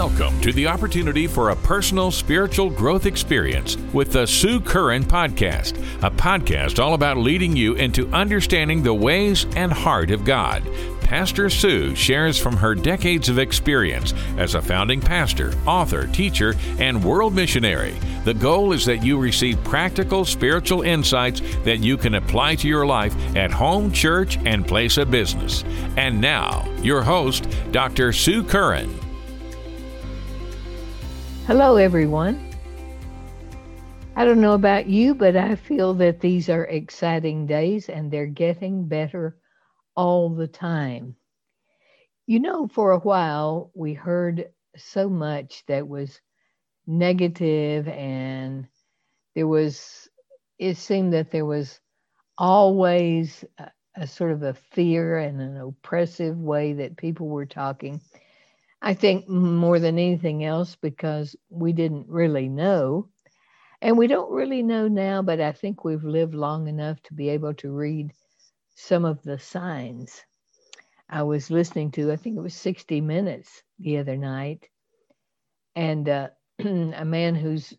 Welcome to the opportunity for a personal spiritual growth experience with the Sue Curran Podcast, a podcast all about leading you into understanding the ways and heart of God. Pastor Sue shares from her decades of experience as a founding pastor, author, teacher, and world missionary. The goal is that you receive practical spiritual insights that you can apply to your life at home, church, and place of business. And now, your host, Dr. Sue Curran. Hello, everyone. I don't know about you, but I feel that these are exciting days and they're getting better all the time. You know, for a while, we heard so much that was negative, and there was, it seemed that there was always a, a sort of a fear and an oppressive way that people were talking I think more than anything else because we didn't really know. And we don't really know now, but I think we've lived long enough to be able to read some of the signs. I was listening to, I think it was 60 Minutes the other night, and uh, a man who's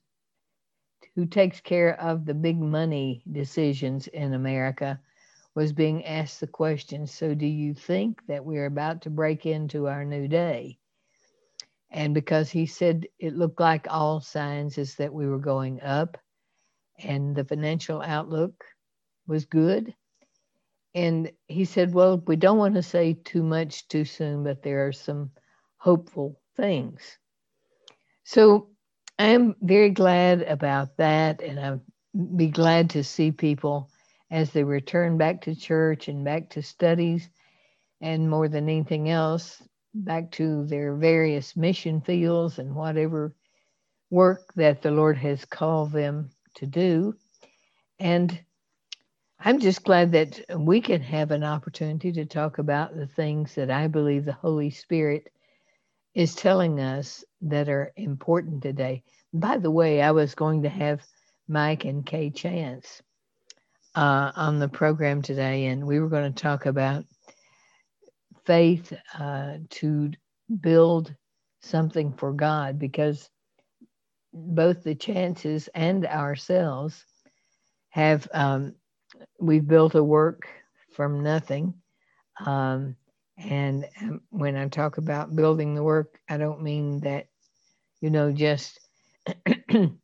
who takes care of the big money decisions in America was being asked the question So, do you think that we're about to break into our new day? And because he said it looked like all signs is that we were going up and the financial outlook was good. And he said, Well, we don't want to say too much too soon, but there are some hopeful things. So I'm very glad about that. And I'd be glad to see people as they return back to church and back to studies. And more than anything else, back to their various mission fields and whatever work that the Lord has called them to do. And I'm just glad that we can have an opportunity to talk about the things that I believe the Holy Spirit is telling us that are important today. By the way, I was going to have Mike and Kay Chance uh, on the program today, and we were going to talk about faith uh, to build something for God because both the chances and ourselves have um, we've built a work from nothing. Um, and um, when i talk about building the work i don't mean that you know just in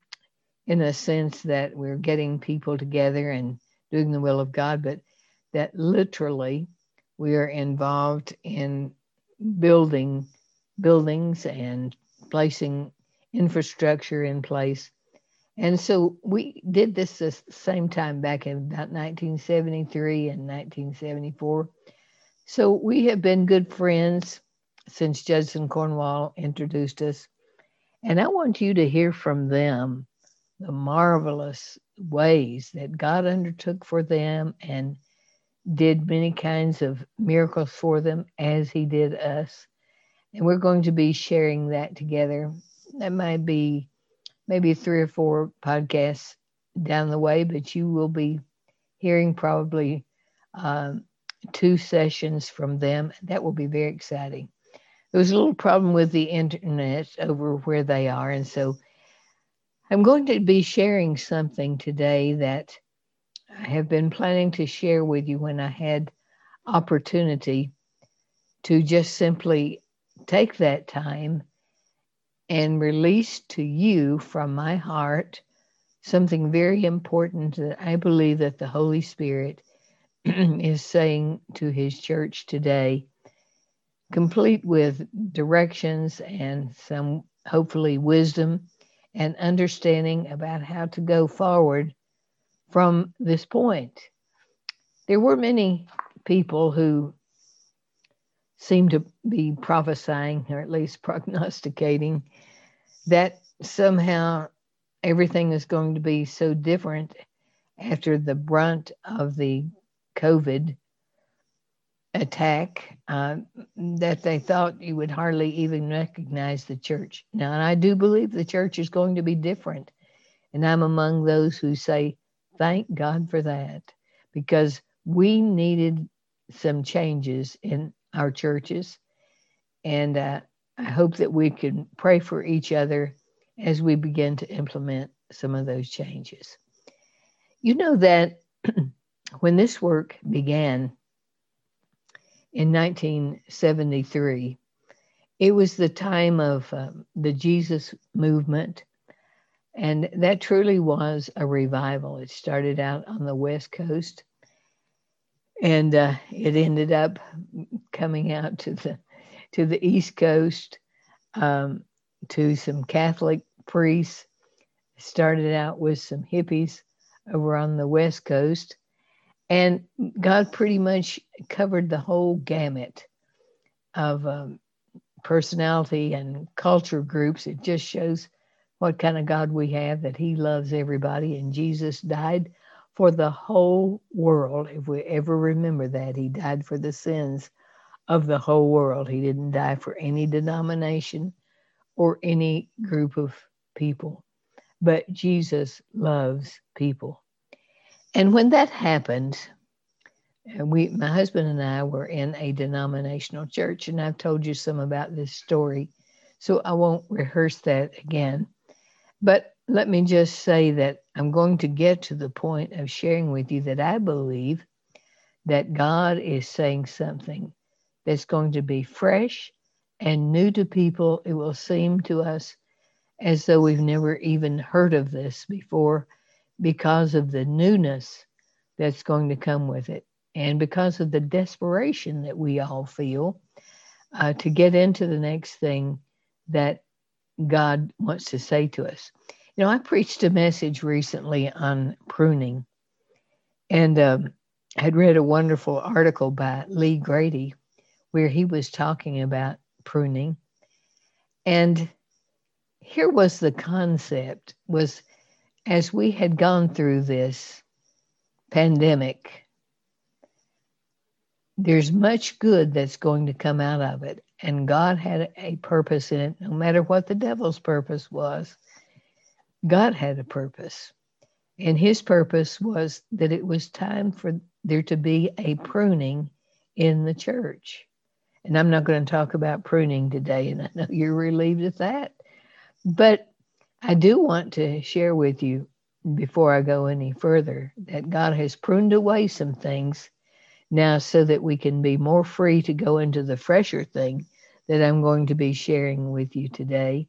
a sense that we're getting people together and doing the will of god but that literally we are involved in building buildings and placing infrastructure in place. And so we did this the same time back in about 1973 and 1974. So we have been good friends since Judson Cornwall introduced us. And I want you to hear from them the marvelous ways that God undertook for them and did many kinds of miracles for them as he did us. And we're going to be sharing that together. That might be maybe three or four podcasts down the way, but you will be hearing probably um, two sessions from them. That will be very exciting. There was a little problem with the internet over where they are. And so I'm going to be sharing something today that I have been planning to share with you when I had opportunity to just simply take that time and release to you from my heart something very important that I believe that the Holy Spirit is saying to his church today, complete with directions and some hopefully wisdom and understanding about how to go forward from this point. There were many people who seemed to be prophesying, or at least prognosticating, that somehow everything is going to be so different after the brunt of the COVID attack uh, that they thought you would hardly even recognize the church. Now, and I do believe the church is going to be different. And I'm among those who say Thank God for that because we needed some changes in our churches. And uh, I hope that we can pray for each other as we begin to implement some of those changes. You know that when this work began in 1973, it was the time of um, the Jesus movement. And that truly was a revival. It started out on the West Coast and uh, it ended up coming out to the to the East Coast um, to some Catholic priests. Started out with some hippies over on the West Coast, and God pretty much covered the whole gamut of um, personality and culture groups. It just shows what kind of God we have that He loves everybody, and Jesus died for the whole world. If we ever remember that, He died for the sins of the whole world. He didn't die for any denomination or any group of people, but Jesus loves people. And when that happened, uh, we, my husband and I were in a denominational church, and I've told you some about this story, so I won't rehearse that again. But let me just say that I'm going to get to the point of sharing with you that I believe that God is saying something that's going to be fresh and new to people. It will seem to us as though we've never even heard of this before because of the newness that's going to come with it and because of the desperation that we all feel uh, to get into the next thing that God wants to say to us. You know, I preached a message recently on pruning and um, had read a wonderful article by Lee Grady where he was talking about pruning. And here was the concept was as we had gone through this pandemic, there's much good that's going to come out of it. And God had a purpose in it, no matter what the devil's purpose was. God had a purpose. And his purpose was that it was time for there to be a pruning in the church. And I'm not going to talk about pruning today, and I know you're relieved at that. But I do want to share with you before I go any further that God has pruned away some things now so that we can be more free to go into the fresher thing that I'm going to be sharing with you today.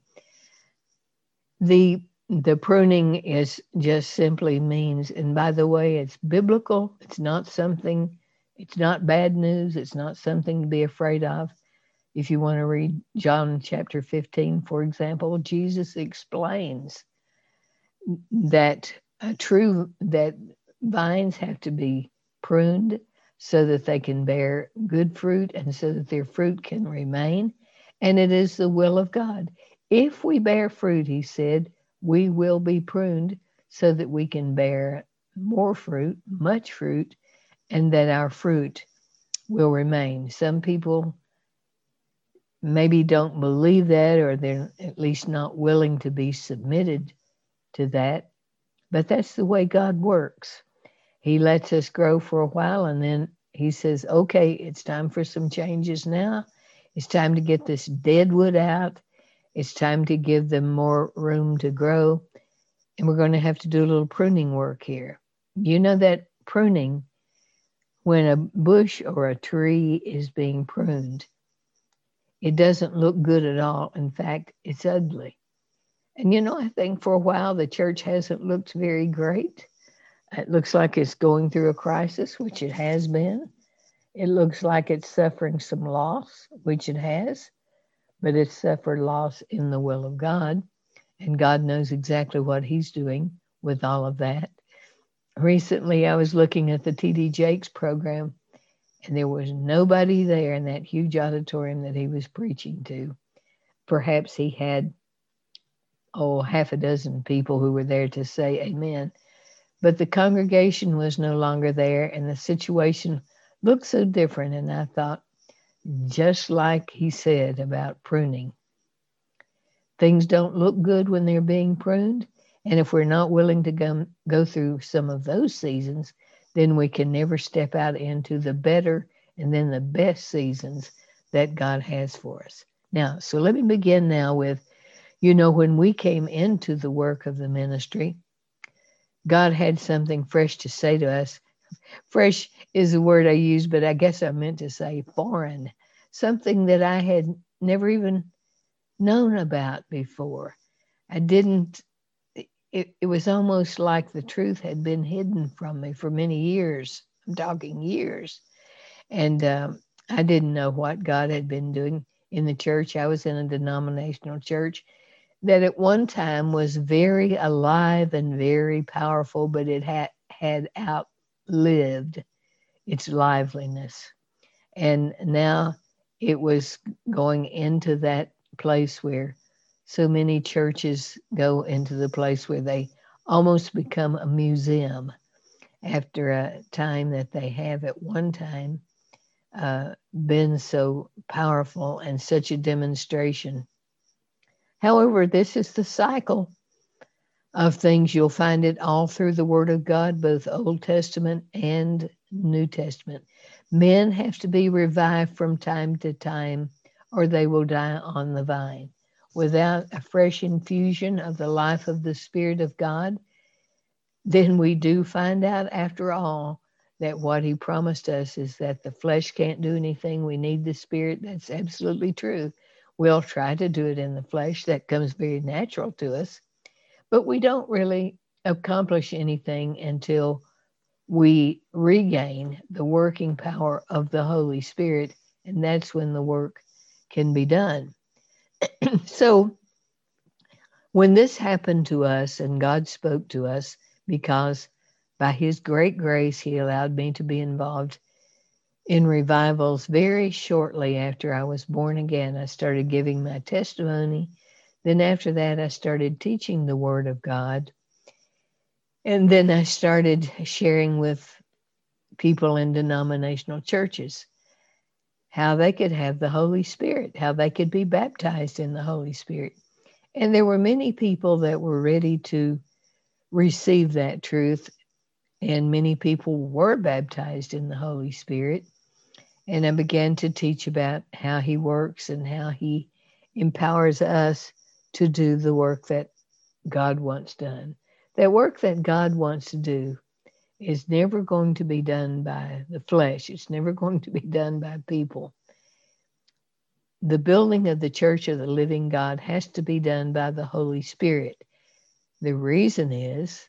The the pruning is just simply means, and by the way, it's biblical. It's not something it's not bad news. It's not something to be afraid of. If you want to read John chapter 15, for example, Jesus explains that a true that vines have to be pruned so that they can bear good fruit and so that their fruit can remain. And it is the will of God. If we bear fruit, he said, we will be pruned so that we can bear more fruit, much fruit, and that our fruit will remain. Some people maybe don't believe that, or they're at least not willing to be submitted to that. But that's the way God works. He lets us grow for a while and then he says, okay, it's time for some changes now. It's time to get this dead wood out. It's time to give them more room to grow. And we're going to have to do a little pruning work here. You know that pruning when a bush or a tree is being pruned, it doesn't look good at all. In fact, it's ugly. And you know, I think for a while the church hasn't looked very great. It looks like it's going through a crisis, which it has been. It looks like it's suffering some loss, which it has, but it's suffered loss in the will of God. And God knows exactly what He's doing with all of that recently I was looking at the TD Jakes program, and there was nobody there in that huge auditorium that he was preaching to. Perhaps he had, oh, half a dozen people who were there to say amen. But the congregation was no longer there, and the situation looked so different. And I thought, just like he said about pruning, things don't look good when they're being pruned and if we're not willing to go, go through some of those seasons, then we can never step out into the better and then the best seasons that God has for us. Now, so let me begin now with you know, when we came into the work of the ministry, God had something fresh to say to us. Fresh is the word I use, but I guess I meant to say foreign, something that I had never even known about before. I didn't, it, it was almost like the truth had been hidden from me for many years. I'm talking years. And um, I didn't know what God had been doing in the church. I was in a denominational church that at one time was very alive and very powerful, but it had, had outlived its liveliness. And now it was going into that place where so many churches go into the place where they almost become a museum after a time that they have at one time uh, been so powerful and such a demonstration However, this is the cycle of things. You'll find it all through the Word of God, both Old Testament and New Testament. Men have to be revived from time to time, or they will die on the vine. Without a fresh infusion of the life of the Spirit of God, then we do find out after all that what He promised us is that the flesh can't do anything. We need the Spirit. That's absolutely true. We'll try to do it in the flesh. That comes very natural to us. But we don't really accomplish anything until we regain the working power of the Holy Spirit. And that's when the work can be done. so, when this happened to us and God spoke to us, because by His great grace, He allowed me to be involved in revivals very shortly after I was born again. I started giving my testimony. Then, after that, I started teaching the Word of God. And then I started sharing with people in denominational churches how they could have the Holy Spirit, how they could be baptized in the Holy Spirit. And there were many people that were ready to receive that truth, and many people were baptized in the Holy Spirit. And I began to teach about how he works and how he empowers us to do the work that God wants done. That work that God wants to do is never going to be done by the flesh, it's never going to be done by people. The building of the church of the living God has to be done by the Holy Spirit. The reason is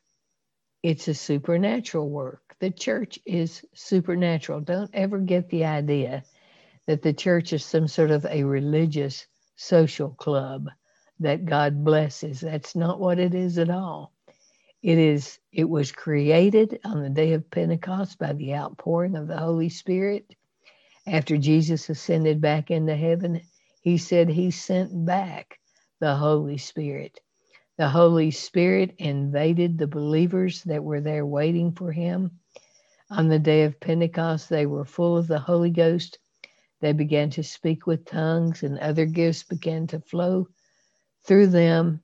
it's a supernatural work the church is supernatural. Don't ever get the idea that the church is some sort of a religious social club that God blesses. That's not what it is at all. It is it was created on the day of Pentecost by the outpouring of the Holy Spirit. After Jesus ascended back into heaven, he said he sent back the Holy Spirit. The Holy Spirit invaded the believers that were there waiting for him. On the day of Pentecost, they were full of the Holy Ghost. They began to speak with tongues, and other gifts began to flow through them.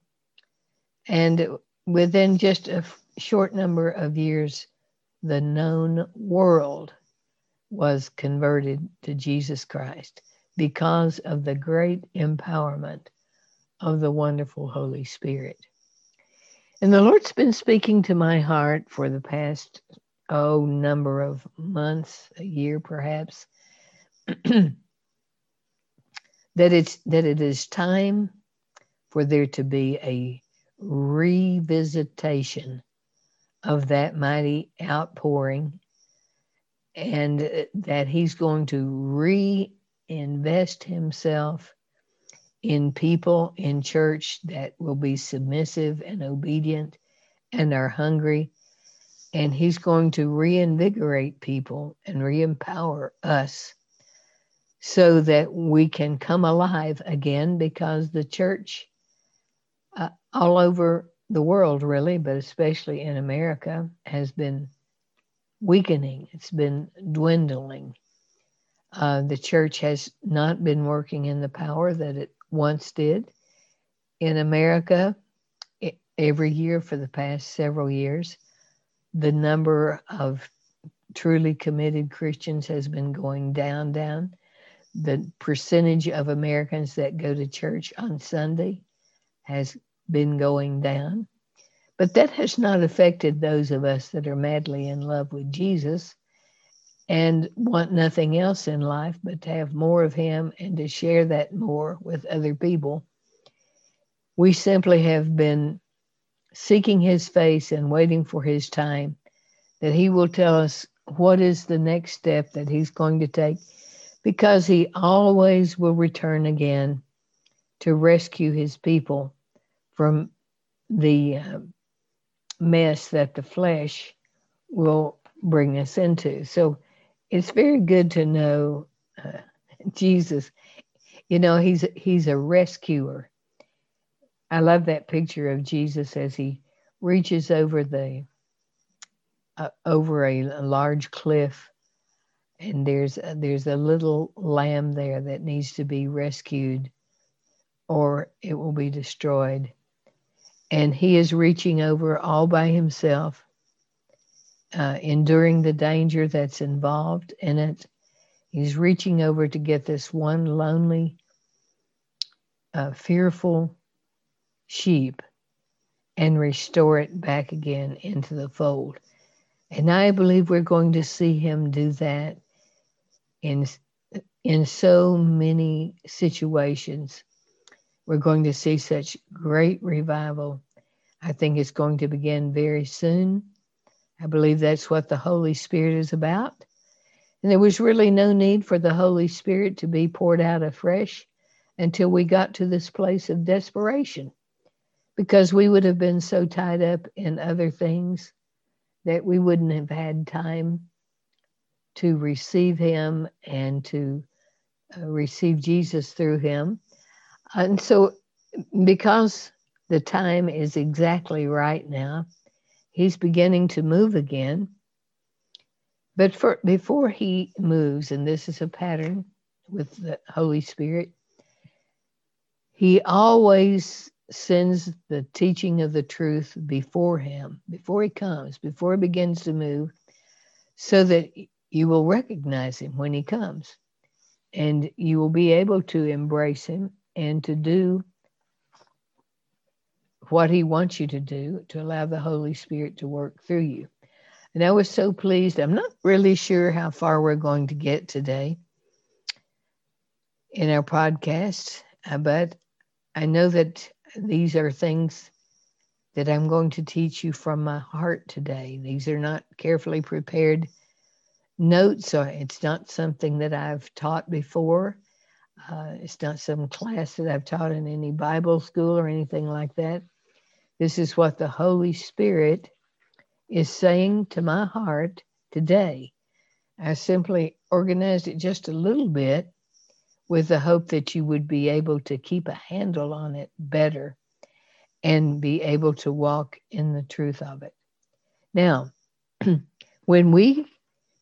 And within just a short number of years, the known world was converted to Jesus Christ because of the great empowerment of the wonderful Holy Spirit. And the Lord's been speaking to my heart for the past oh number of months, a year perhaps, that it's that it is time for there to be a revisitation of that mighty outpouring and that he's going to reinvest himself in people in church that will be submissive and obedient and are hungry. And he's going to reinvigorate people and re-empower us so that we can come alive again because the church uh, all over the world really but especially in america has been weakening. It's been dwindling. Uh, the church has not been working in the power that it once did in america every year for the past several years the number of truly committed Christians has been going down, down. the percentage of Americans that go to church on Sunday has been going down. But that has not affected those of us that are madly in love with Jesus and want nothing else in life but to have more of Him and to share that more with other people. We simply have been seeking His face and waiting for His time that He will tell us what is the next step that He's going to take because He always will return again to rescue His people from the uh, mess that the flesh will bring us into. So it's very good to know uh, Jesus. You know, he's he's a rescuer. I love that picture of Jesus as he reaches over the uh, over a, a, large cliff, and there's uh, there's a little lamb there that needs to be rescued, or it will be destroyed. And he is reaching over all by himself uh, enduring the danger that's involved in it. He's reaching over to get this one lonely, uh, fearful sheep and restore it back again into the fold. And I believe we're going to see him do that in, in so many situations. We're going to see such great revival. I think it's going to begin very soon. I believe that's what the Holy Spirit is about. And there was really no need for the Holy Spirit to be poured out afresh until we got to this place of desperation because we would have been so tied up in other things that we wouldn't have had time to receive Him and to uh, receive Jesus through Him. And so, because the time is exactly right now, he's beginning to move again. But for, before he moves, and this is a pattern with the Holy Spirit, he always sends the teaching of the truth before him, before he comes, before he begins to move, so that you will recognize him when he comes and you will be able to embrace him and to do what he wants you to do to allow the Holy Spirit to work through you. And I was so pleased. I'm not really sure how far we're going to get today in our podcast, uh, but I know that these are things that I'm going to teach you from my heart today. These are not carefully prepared notes, or it's not something that I've taught before. Uh, it's not some class that I've taught in any Bible school or anything like that. This is what the Holy Spirit is saying to my heart today. I simply organized it just a little bit with the hope that you would be able to keep a handle on it better and be able to walk in the truth of it. Now, when we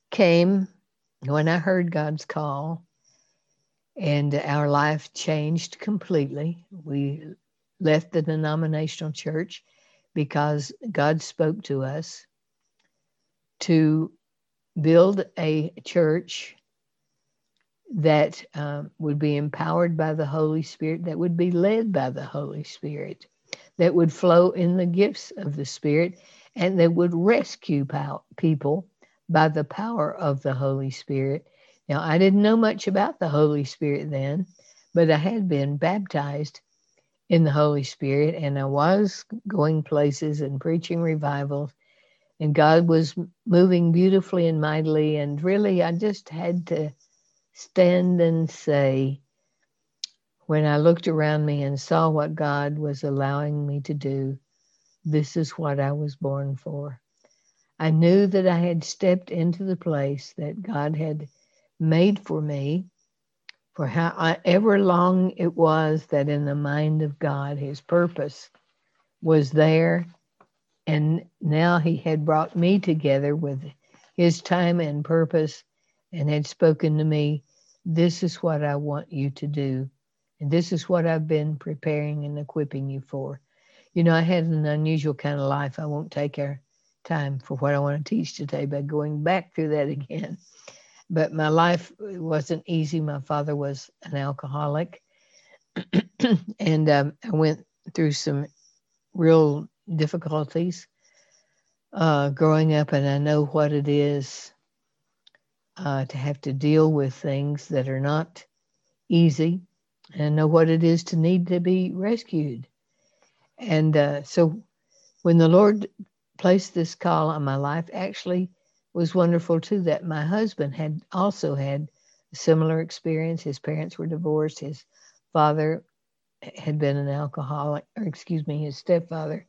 came, when I heard God's call and our life changed completely, we left the denominational church because God spoke to us to build a church that um, would be empowered by the Holy Spirit, that would be led by the Holy Spirit, that would flow in the gifts of the Spirit, and that would rescue pow- people by the power of the Holy Spirit. Now, I didn't know much about the Holy Spirit then, but I had been baptized in the Holy Spirit, and I was going places and preaching revivals, and God was moving beautifully and mightily. And really, I just had to stand and say, when I looked around me and saw what God was allowing me to do, this is what I was born for. I knew that I had stepped into the place that God had made for me for however uh, long it was that in the mind of God his purpose was there. And now he had brought me together with his time and purpose and had spoken to me, This is what I want you to do. And this is what I've been preparing and equipping you for. You know, I had an unusual kind of life. I won't take our time for what I want to teach today by going back through that again. But my life wasn't easy. My father was an alcoholic, and um, I went through some real difficulties uh, growing up, and I know what it is uh, to have to deal with things that are not easy, and I know what it is to need to be rescued. And uh, so, when the Lord placed this call on my life, actually was wonderful too. That my husband had also had a similar experience. His parents were divorced. His father had been an alcoholic, or excuse me, his stepfather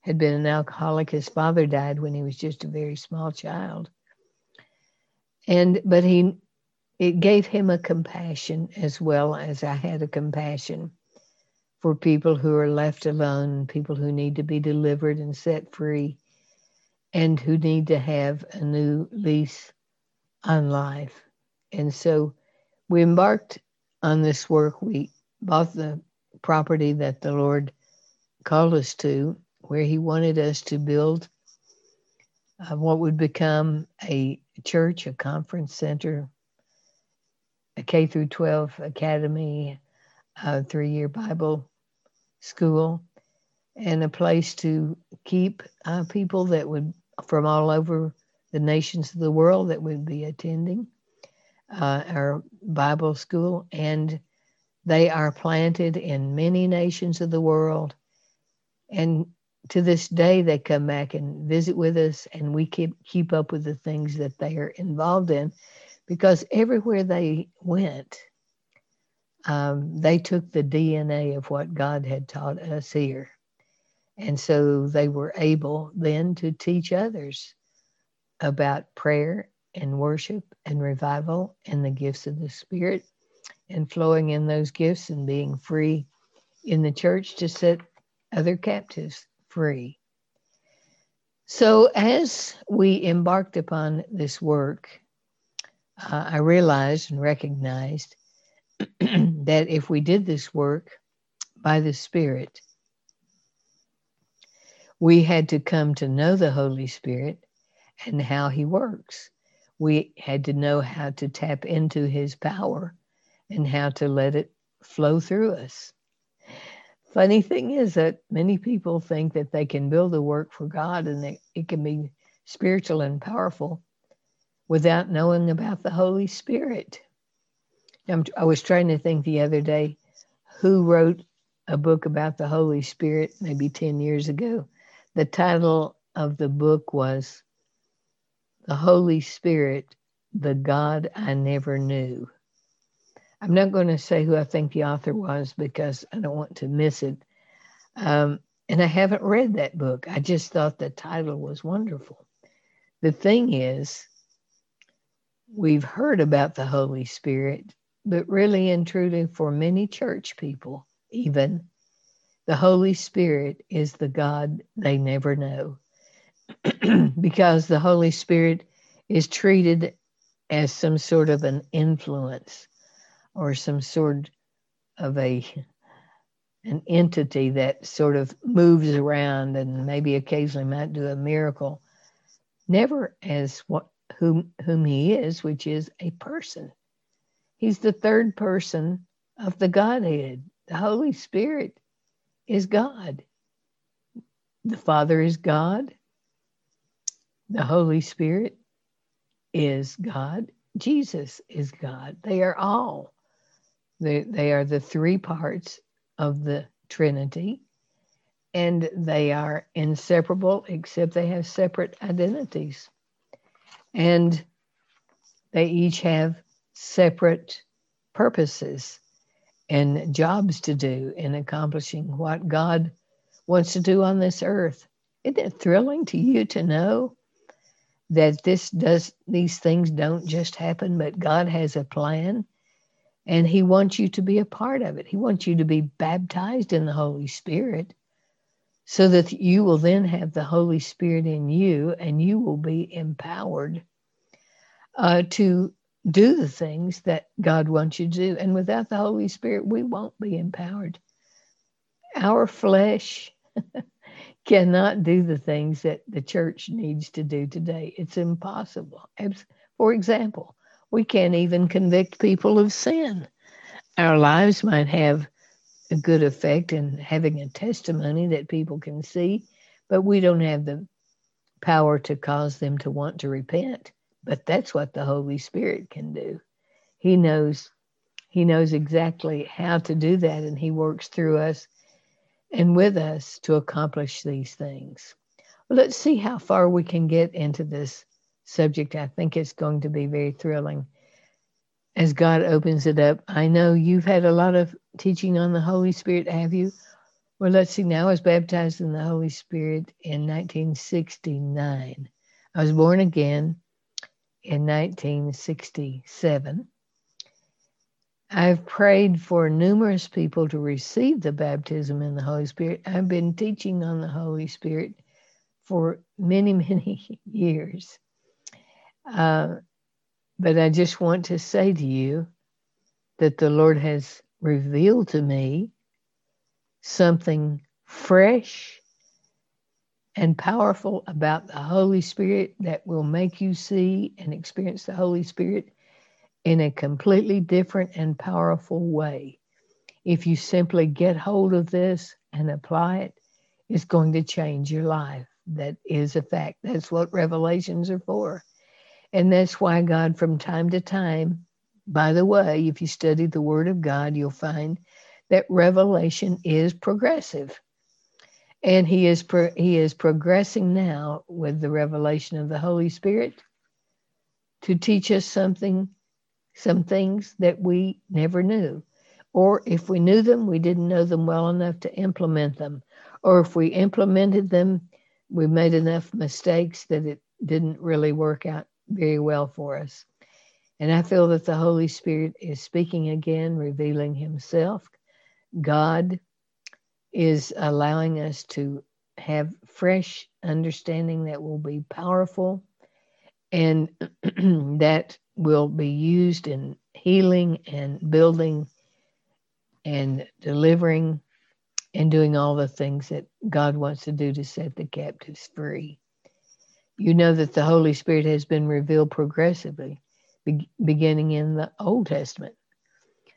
had been an alcoholic. His father died when he was just a very small child. And but he it gave him a compassion as well as I had a compassion for people who are left alone, people who need to be delivered and set free, and who need to have a new lease on life. And so we embarked on this work. We bought the property that the Lord called us to, where He wanted us to build uh, what would become a church, a conference center, a K through 12 academy, a three year Bible school, and a place to keep uh, people that would, from all over the nations of the world, that would be attending uh, our Bible school. And they are planted in many nations of the world. And to this day, they come back and visit with us, and we keep, keep up with the things that they are involved in because everywhere they went, um, they took the DNA of what God had taught us here. And so they were able then to teach others about prayer and worship and revival and the gifts of the Spirit and flowing in those gifts and being free in the church to set other captives free. So, as we embarked upon this work, uh, I realized and recognized that if we did this work by the Spirit, we had to come to know the Holy Spirit and how He works. We had to know how to tap into His power and how to let it flow through us. Funny thing is that many people think that they can build a work for God and that it can be spiritual and powerful without knowing about the Holy Spirit. I was trying to think the other day who wrote a book about the Holy Spirit maybe 10 years ago. The title of the book was The Holy Spirit, the God I Never Knew. I'm not going to say who I think the author was because I don't want to miss it. Um, and I haven't read that book. I just thought the title was wonderful. The thing is, we've heard about the Holy Spirit but really and truly for many church people, even, the Holy Spirit is the God they never know. because the Holy Spirit is treated as some sort of an influence or some sort of a an entity that sort of moves around and maybe occasionally might do a miracle never as what whom whom he is which is a person He's the third person of the Godhead. The Holy Spirit is God. The Father is God. The Holy Spirit is God. Jesus is God. They are all. They, they are the three parts of the Trinity, and they are inseparable, except they have separate identities. And they each have separate purposes and jobs to do in accomplishing what God wants to do on this earth. Isn't it thrilling to you to know that this does these things don't just happen, but God has a plan and He wants you to be a part of it. He wants you to be baptized in the Holy Spirit so that you will then have the Holy Spirit in you and you will be empowered uh, to do the things that God wants you to do. And without the Holy Spirit, we won't be empowered. Our flesh cannot do the things that the church needs to do today. It's impossible. For example, We can't even convict people of sin. Our lives might have a good effect in having a testimony that people can see, but we don't have the power to cause them to want to repent. But that's what the Holy Spirit can do. He knows he knows exactly how to do that and he works through us and with us to accomplish these things. Well, let's see how far we can get into this subject. I think it's going to be very thrilling as God opens it up. I know you've had a lot of teaching on the Holy Spirit, have you? Well, let's see. Now I was baptized in the Holy Spirit in 1969. I was born again in 1967. I've prayed for numerous people to receive the baptism in the Holy Spirit. I've been teaching on the Holy Spirit for many, many years. Uh, but I just want to say to you that the Lord has revealed to me something fresh and powerful about the Holy Spirit that will make you see and experience the Holy Spirit in a completely different and powerful way. If you simply get hold of this and apply it, it's going to change your life. That is a fact. That's what revelations are for. And that's why God, from time to time, by the way, if you study the Word of God, you'll find that revelation is progressive. And he is pro- he is progressing now with the revelation of the Holy Spirit to teach us something some things that we never knew. Or if we knew them, we didn't know them well enough to implement them. Or if we implemented them, we made enough mistakes that it didn't really work out very well for us. And I feel that the Holy Spirit is speaking again, revealing Himself. God is allowing us to have fresh understanding that will be powerful and that will be used in healing and building and delivering and doing all the things that God wants to do to set the captives free. You know that the Holy Spirit has been revealed progressively, be- beginning in the Old Testament.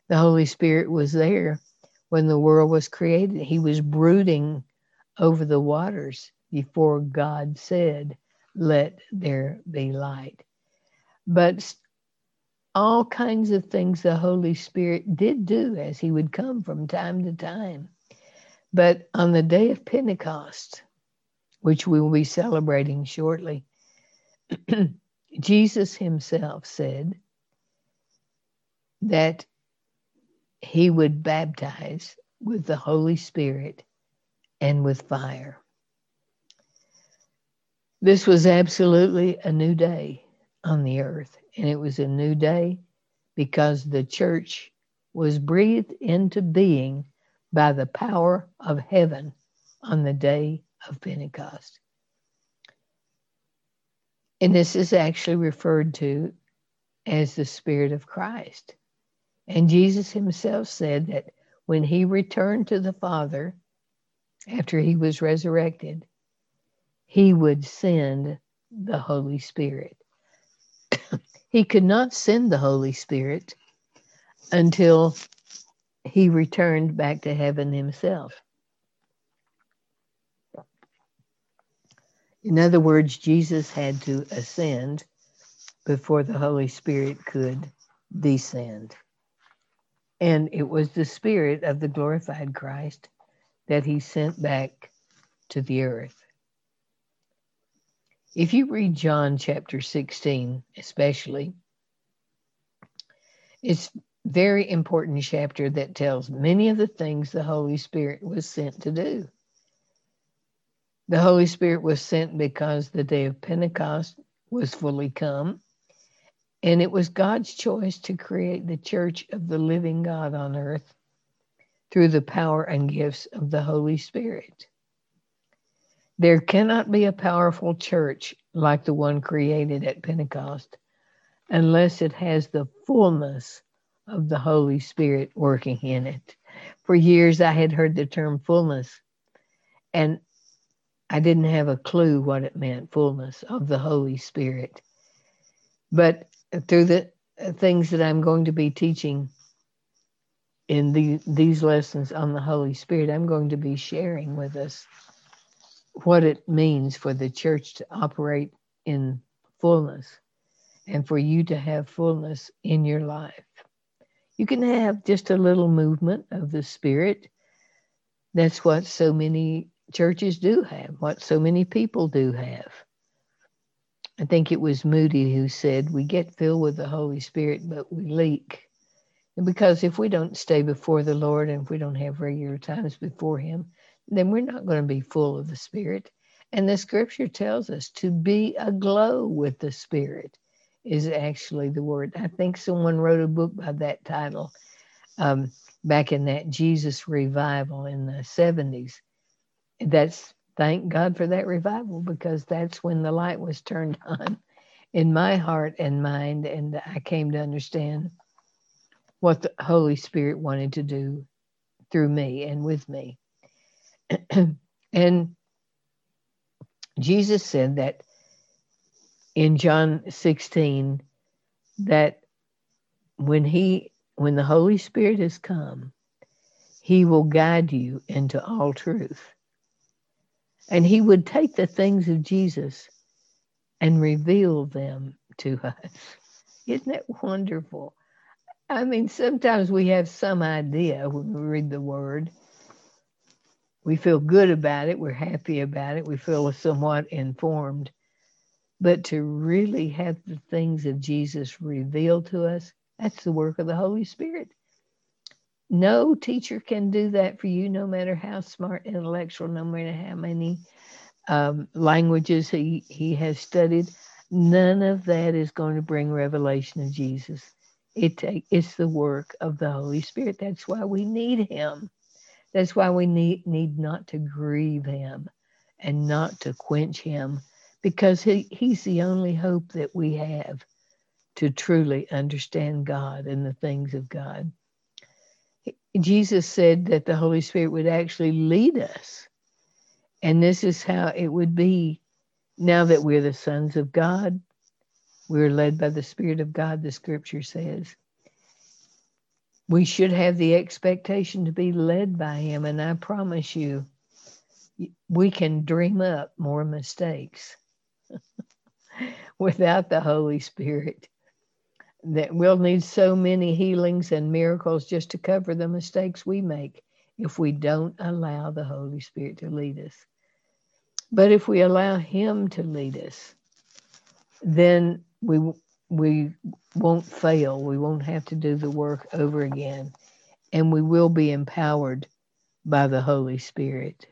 The Holy Spirit was there when the world was created. He was brooding over the waters before God said, Let there be light. But all kinds of things the Holy Spirit did do as he would come from time to time. But on the day of Pentecost, which we will be celebrating shortly, Jesus himself said that he would baptize with the Holy Spirit and with fire. This was absolutely a new day on the earth and it was a new day because the church was breathed into being by the power of heaven on the day of Pentecost. And this is actually referred to as the Spirit of Christ. And Jesus himself said that when he returned to the Father after he was resurrected, he would send the Holy Spirit. He could not send the Holy Spirit until he returned back to heaven himself. In other words, Jesus had to ascend before the Holy Spirit could descend. And it was the Spirit of the glorified Christ that he sent back to the earth. If you read John chapter 16, especially, it's very important chapter that tells many of the things the Holy Spirit was sent to do. The Holy Spirit was sent because the day of Pentecost was fully come, and it was God's choice to create the church of the living God on earth through the power and gifts of the Holy Spirit. There cannot be a powerful church like the one created at Pentecost unless it has the fullness of the Holy Spirit working in it. For years, I had heard the term fullness, and I didn't have a clue what it meant fullness of the Holy Spirit. But through the things that I'm going to be teaching in the, these lessons on the Holy Spirit. I'm going to be sharing with us what it means for the church to operate in fullness and for you to have fullness in your life. You can have just a little movement of the Spirit. That's what so many churches do have, what so many people do have. I think it was Moody who said, We get filled with the Holy Spirit, but we leak. And because if we don't stay before the Lord and if we don't have regular times before Him, then we're not going to be full of the Spirit. And the scripture tells us to be aglow with the Spirit is actually the word. I think someone wrote a book by that title um, back in that Jesus revival in the 70s. That's thank God for that revival because that's when the light was turned on in my heart and mind, and I came to understand what the Holy Spirit wanted to do through me and with me. and Jesus said that in John 16 that when he when the Holy Spirit has come, he will guide you into all truth. And he would take the things of Jesus and reveal them to us. Isn't that wonderful? I mean, sometimes we have some idea when we read the word. We feel good about it, we're happy about it, we feel somewhat informed. But to really have the things of Jesus revealed to us, that's the work of the Holy Spirit. No teacher can do that for you, no matter how smart, intellectual, no matter how many um, languages he, he has studied. None of that is going to bring revelation of Jesus. It take, it's the work of the Holy Spirit. That's why we need him. That's why we need, need not to grieve him and not to quench him because he, he's the only hope that we have to truly understand God and the things of God. Jesus said that the Holy Spirit would actually lead us. And this is how it would be now that we're the sons of God. We're led by the Spirit of God, the scripture says. We should have the expectation to be led by Him. And I promise you, we can dream up more mistakes without the Holy Spirit. That we'll need so many healings and miracles just to cover the mistakes we make if we don't allow the Holy Spirit to lead us. But if we allow Him to lead us, then we we won't fail. We won't have to do the work over again, and we will be empowered by the Holy Spirit.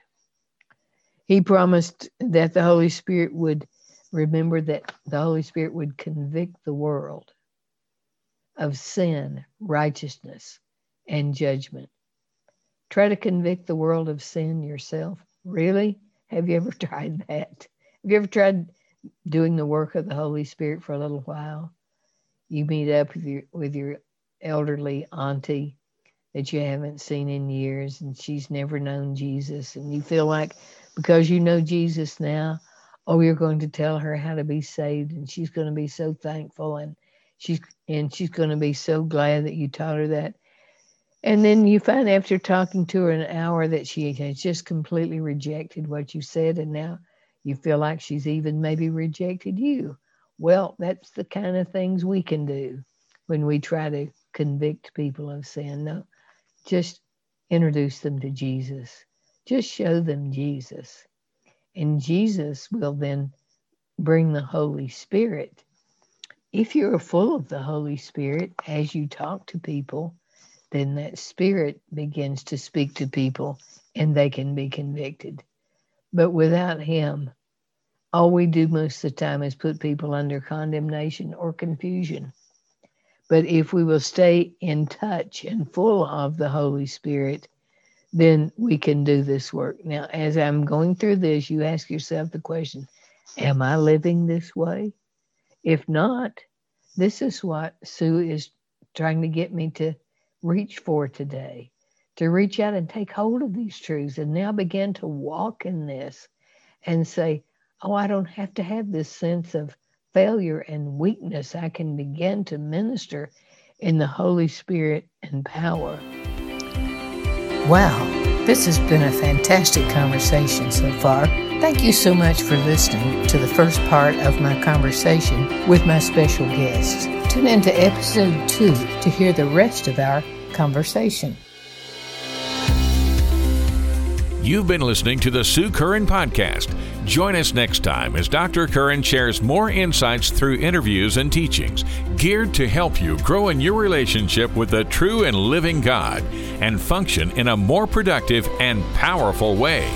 He promised that the Holy Spirit would remember that the Holy Spirit would convict the world of sin, righteousness, and judgment. Try to convict the world of sin yourself. Really? Have you ever tried that? Have you ever tried doing the work of the Holy Spirit for a little while? You meet up with your with your elderly auntie that you haven't seen in years and she's never known Jesus and you feel like because you know Jesus now, oh you're going to tell her how to be saved and she's going to be so thankful and she's and she's going to be so glad that you taught her that. And then you find after talking to her an hour that she has just completely rejected what you said and now you feel like she's even maybe rejected you. Well that's the kind of things we can do when we try to convict people of sin. No just introduce them to jesus. Just show them jesus. And Jesus will then bring the Holy Spirit. If you're full of the Holy Spirit as you talk to people, then that Spirit begins to speak to people and they can be convicted. But without Him, all we do most of the time is put people under condemnation or confusion. But if we will stay in touch and full of the Holy Spirit, then we can do this work. Now, as I'm going through this, you ask yourself the question Am I living this way? If not, this is what Sue is trying to get me to reach for today to reach out and take hold of these truths and now begin to walk in this and say, Oh, I don't have to have this sense of failure and weakness, I can begin to minister in the Holy Spirit and power. Wow, this has been a fantastic conversation so far. Thank you so much for listening to the first part of my conversation with my special guest. Tune in to episode two to hear the rest of our conversation. You've been listening to the Sue Curran Podcast. Join us next time as Dr. Curran shares more insights through interviews and teachings geared to help you grow in your relationship with the true and living God and function in a more productive and powerful way.